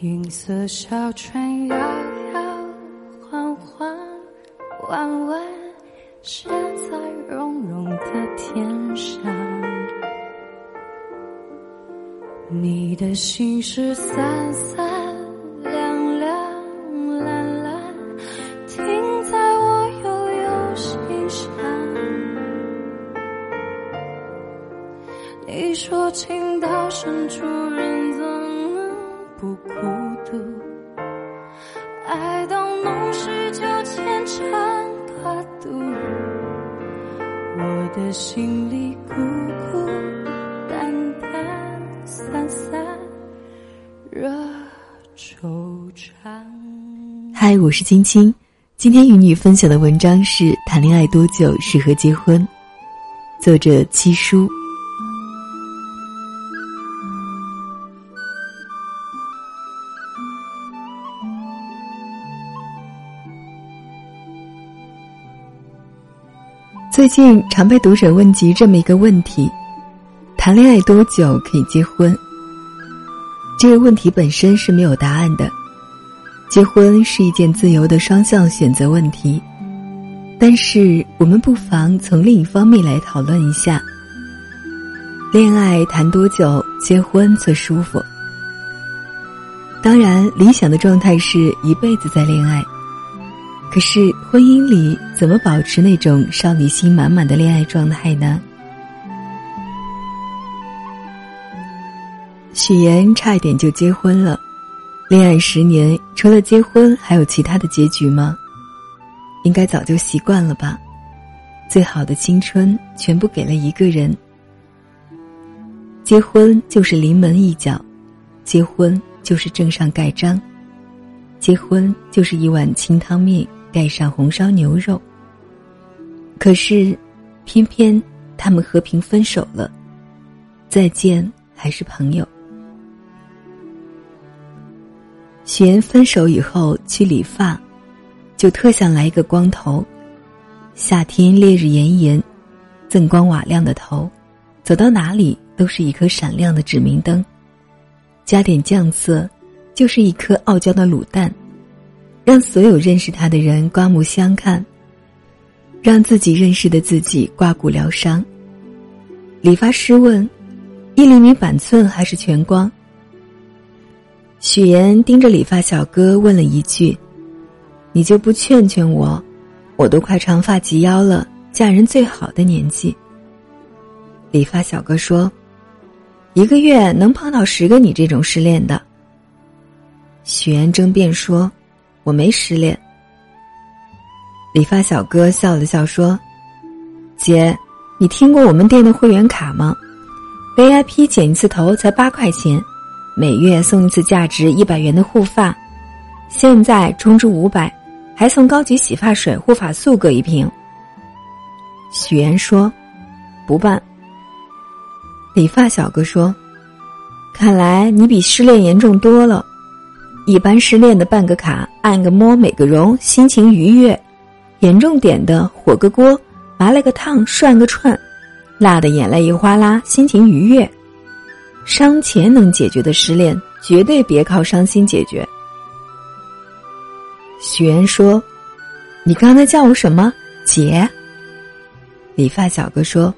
银色小船摇摇晃晃，弯弯写在绒绒的天上。你的心事三三两两蓝蓝，停在我悠悠心上。你说情到深处人总不孤独，爱到浓时就牵肠挂肚。我的心里孤孤单单散散，惹惆怅。嗨，我是青青，今天与你分享的文章是《谈恋爱多久适合结婚》，作者七叔。最近常被读者问及这么一个问题：谈恋爱多久可以结婚？这个问题本身是没有答案的。结婚是一件自由的双向选择问题，但是我们不妨从另一方面来讨论一下：恋爱谈多久，结婚最舒服？当然，理想的状态是一辈子在恋爱。可是婚姻里怎么保持那种少女心满满的恋爱状态呢？许岩差一点就结婚了，恋爱十年，除了结婚还有其他的结局吗？应该早就习惯了吧？最好的青春全部给了一个人，结婚就是临门一脚，结婚就是正上盖章，结婚就是一碗清汤面。盖上红烧牛肉。可是，偏偏他们和平分手了。再见，还是朋友。许岩分手以后去理发，就特想来一个光头。夏天烈日炎炎，锃光瓦亮的头，走到哪里都是一颗闪亮的指明灯。加点酱色，就是一颗傲娇的卤蛋。让所有认识他的人刮目相看，让自己认识的自己刮骨疗伤。理发师问：“一厘米板寸还是全光？”许岩盯着理发小哥问了一句：“你就不劝劝我？我都快长发及腰了，嫁人最好的年纪。”理发小哥说：“一个月能碰到十个你这种失恋的。”许岩争辩说。我没失恋。理发小哥笑了笑说：“姐，你听过我们店的会员卡吗？VIP 剪一次头才八块钱，每月送一次价值一百元的护发，现在充值五百，还送高级洗发水、护发素各一瓶。”许岩说：“不办。”理发小哥说：“看来你比失恋严重多了。”一般失恋的办个卡，按个摩，美个容，心情愉悦；严重点的火个锅，麻了个烫，涮个串，辣的眼泪一哗啦，心情愉悦。伤钱能解决的失恋，绝对别靠伤心解决。许愿说：“你刚才叫我什么姐？”理发小哥说：“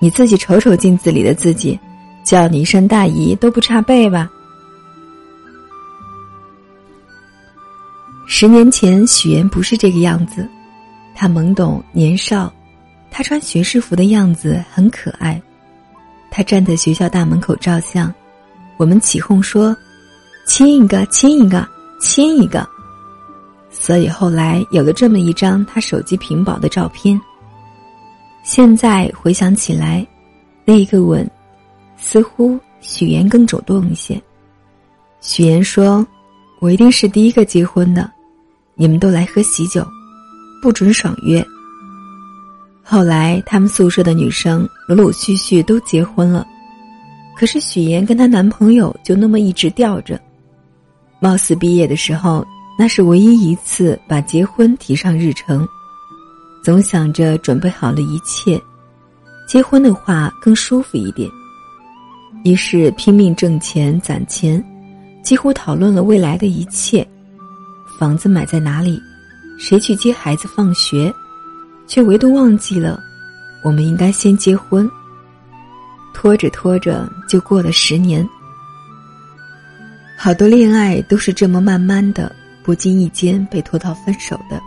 你自己瞅瞅镜子里的自己，叫你一声大姨都不差辈吧。”十年前，许岩不是这个样子，他懵懂年少，他穿学士服的样子很可爱，他站在学校大门口照相，我们起哄说：“亲一个，亲一个，亲一个。”所以后来有了这么一张他手机屏保的照片。现在回想起来，那一个吻，似乎许岩更主动一些。许岩说：“我一定是第一个结婚的。”你们都来喝喜酒，不准爽约。后来，他们宿舍的女生陆陆续续都结婚了，可是许岩跟她男朋友就那么一直吊着。貌似毕业的时候，那是唯一一次把结婚提上日程，总想着准备好了一切，结婚的话更舒服一点。于是拼命挣钱攒钱，几乎讨论了未来的一切：房子买在哪里，谁去接孩子放学，却唯独忘记了，我们应该先结婚。拖着拖着，就过了十年。好多恋爱都是这么慢慢的、不经意间被拖到分手的。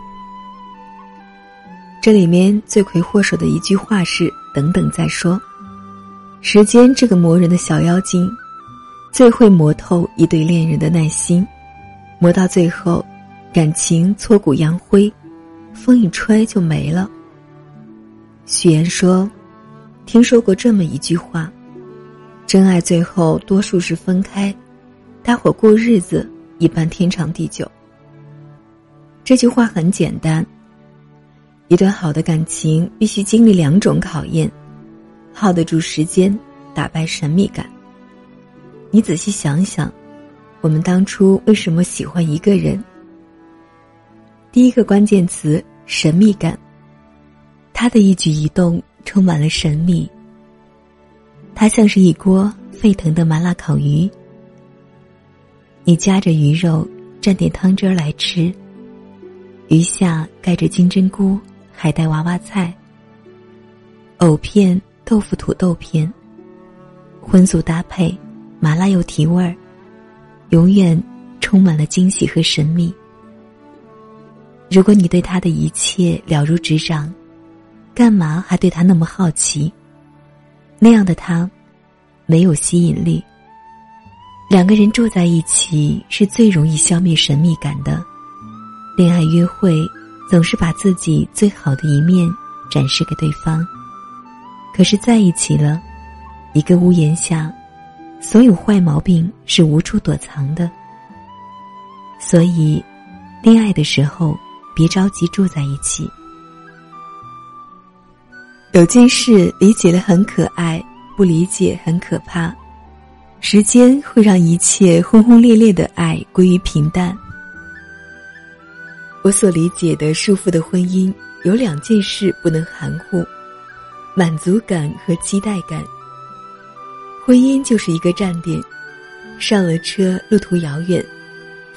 这里面罪魁祸首的一句话是：“等等再说。”时间这个磨人的小妖精，最会磨透一对恋人的耐心，磨到最后，感情挫骨扬灰，风一吹就没了。许言说：“听说过这么一句话，真爱最后多数是分开，搭伙过日子一般天长地久。”这句话很简单。一段好的感情必须经历两种考验。耗得住时间，打败神秘感。你仔细想想，我们当初为什么喜欢一个人？第一个关键词：神秘感。他的一举一动充满了神秘。他像是一锅沸腾的麻辣烤鱼，你夹着鱼肉蘸点汤汁儿来吃，鱼下盖着金针菇、海带娃娃菜、藕片。豆腐土豆片，荤素搭配，麻辣又提味儿，永远充满了惊喜和神秘。如果你对他的一切了如指掌，干嘛还对他那么好奇？那样的他，没有吸引力。两个人住在一起是最容易消灭神秘感的。恋爱约会总是把自己最好的一面展示给对方。可是在一起了，一个屋檐下，所有坏毛病是无处躲藏的。所以，恋爱的时候别着急住在一起。有件事理解了很可爱，不理解很可怕。时间会让一切轰轰烈烈的爱归于平淡。我所理解的束缚的婚姻有两件事不能含糊。满足感和期待感。婚姻就是一个站点，上了车，路途遥远，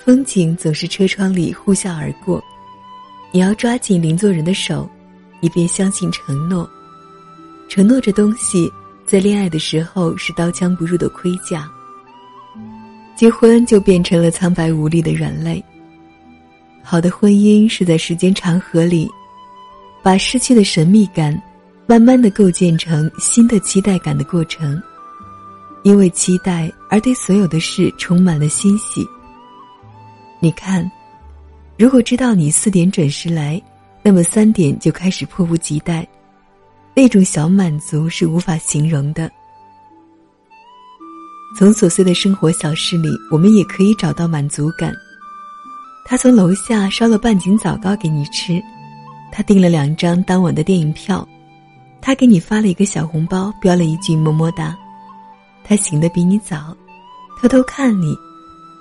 风景总是车窗里呼啸而过。你要抓紧邻座人的手，以便相信承诺。承诺这东西，在恋爱的时候是刀枪不入的盔甲，结婚就变成了苍白无力的软肋。好的婚姻是在时间长河里，把失去的神秘感。慢慢的构建成新的期待感的过程，因为期待而对所有的事充满了欣喜。你看，如果知道你四点准时来，那么三点就开始迫不及待，那种小满足是无法形容的。从琐碎的生活小事里，我们也可以找到满足感。他从楼下烧了半斤枣糕给你吃，他订了两张当晚的电影票。他给你发了一个小红包，标了一句“么么哒”。他醒得比你早，偷偷看你，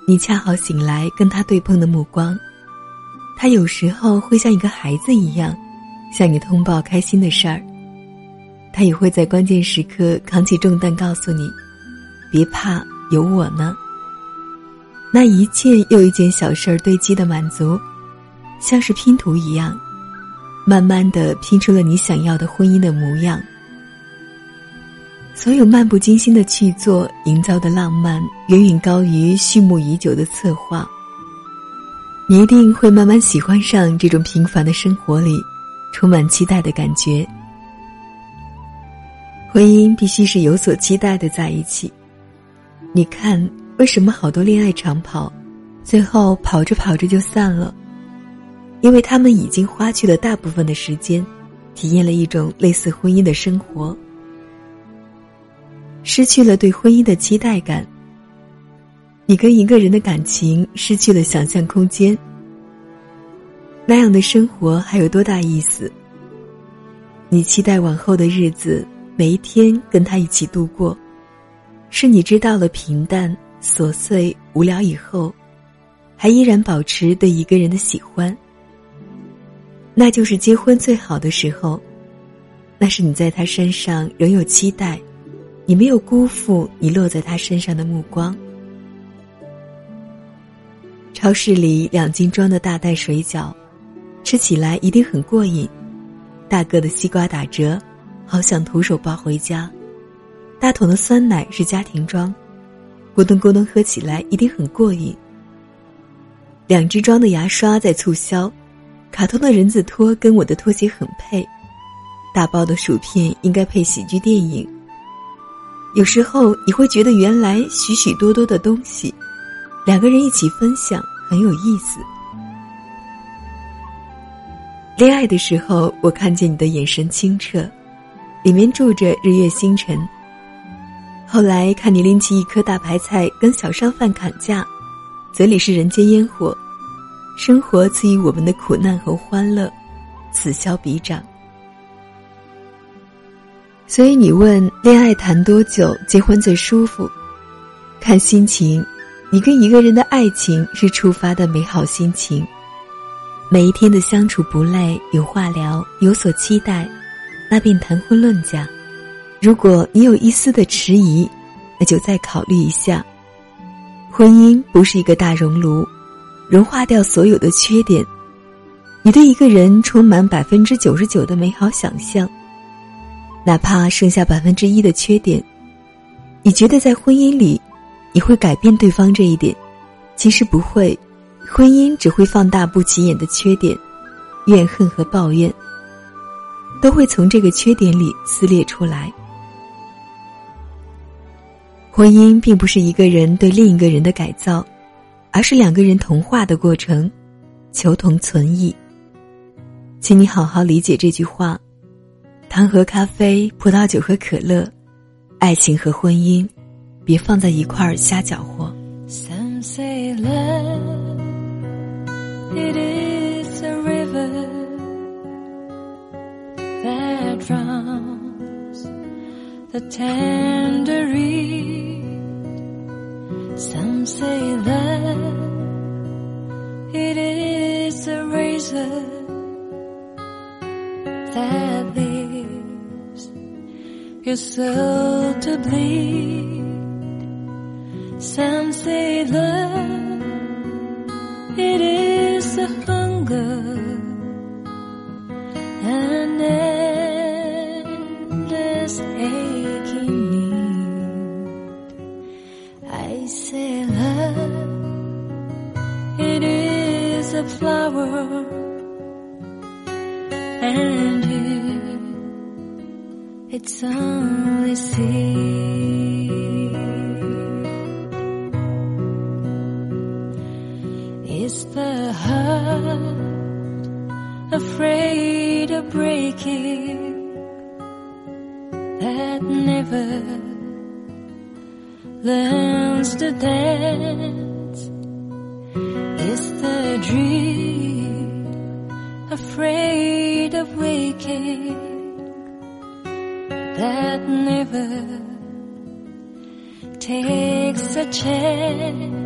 你恰好醒来跟他对碰的目光。他有时候会像一个孩子一样，向你通报开心的事儿。他也会在关键时刻扛起重担，告诉你：“别怕，有我呢。”那一件又一件小事儿堆积的满足，像是拼图一样。慢慢的拼出了你想要的婚姻的模样。所有漫不经心的去做，营造的浪漫远远高于蓄谋已久的策划。你一定会慢慢喜欢上这种平凡的生活里，充满期待的感觉。婚姻必须是有所期待的在一起。你看，为什么好多恋爱长跑，最后跑着跑着就散了？因为他们已经花去了大部分的时间，体验了一种类似婚姻的生活，失去了对婚姻的期待感。你跟一个人的感情失去了想象空间，那样的生活还有多大意思？你期待往后的日子每一天跟他一起度过，是你知道了平淡、琐碎、无聊以后，还依然保持对一个人的喜欢。那就是结婚最好的时候，那是你在他身上仍有期待，你没有辜负你落在他身上的目光。超市里两斤装的大袋水饺，吃起来一定很过瘾。大个的西瓜打折，好想徒手抱回家。大桶的酸奶是家庭装，咕咚咕咚喝起来一定很过瘾。两支装的牙刷在促销，卡通的人字拖跟我的拖鞋很配。大包的薯片应该配喜剧电影。有时候你会觉得原来许许多多的东西，两个人一起分享很有意思。恋爱的时候，我看见你的眼神清澈，里面住着日月星辰。后来看你拎起一颗大白菜跟小商贩砍价，嘴里是人间烟火，生活赐予我们的苦难和欢乐，此消彼长。所以你问恋爱谈多久，结婚最舒服？看心情，你跟一个人的爱情是触发的美好心情。每一天的相处不累，有话聊，有所期待，那便谈婚论嫁。如果你有一丝的迟疑，那就再考虑一下。婚姻不是一个大熔炉，融化掉所有的缺点。你对一个人充满百分之九十九的美好想象。哪怕剩下百分之一的缺点，你觉得在婚姻里，你会改变对方这一点？其实不会，婚姻只会放大不起眼的缺点，怨恨和抱怨，都会从这个缺点里撕裂出来。婚姻并不是一个人对另一个人的改造，而是两个人同化的过程，求同存异。请你好好理解这句话。糖和咖啡，葡萄酒和可乐，爱情和婚姻，别放在一块儿瞎搅和。Some say love it is a river that drowns the tender reed. Some say love it is a razor that your soul to bleed. Some say love, it is a hunger, The heart afraid of breaking that never learns to dance? Is the dream afraid of waking? that never takes a chance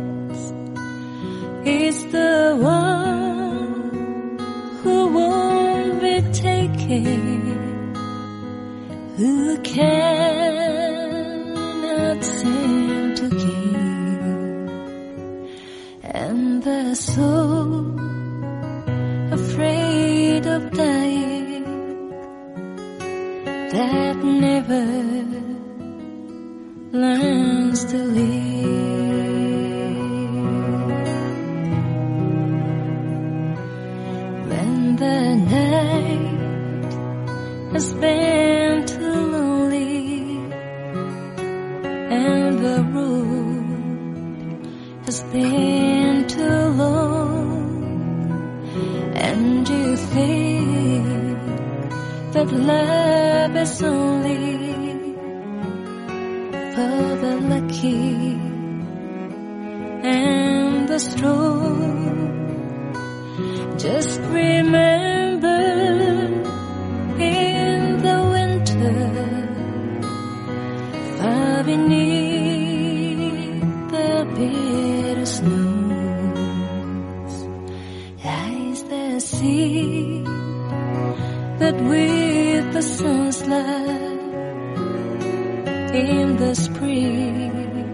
is the one who won't be taken, who cannot seem to give, and the soul afraid of dying that never learns to live. For the lucky and the strong. Just remember in the winter, far beneath the bitter snows, lies the sea that with the sun's light in the spring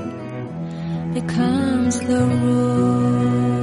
becomes the rose.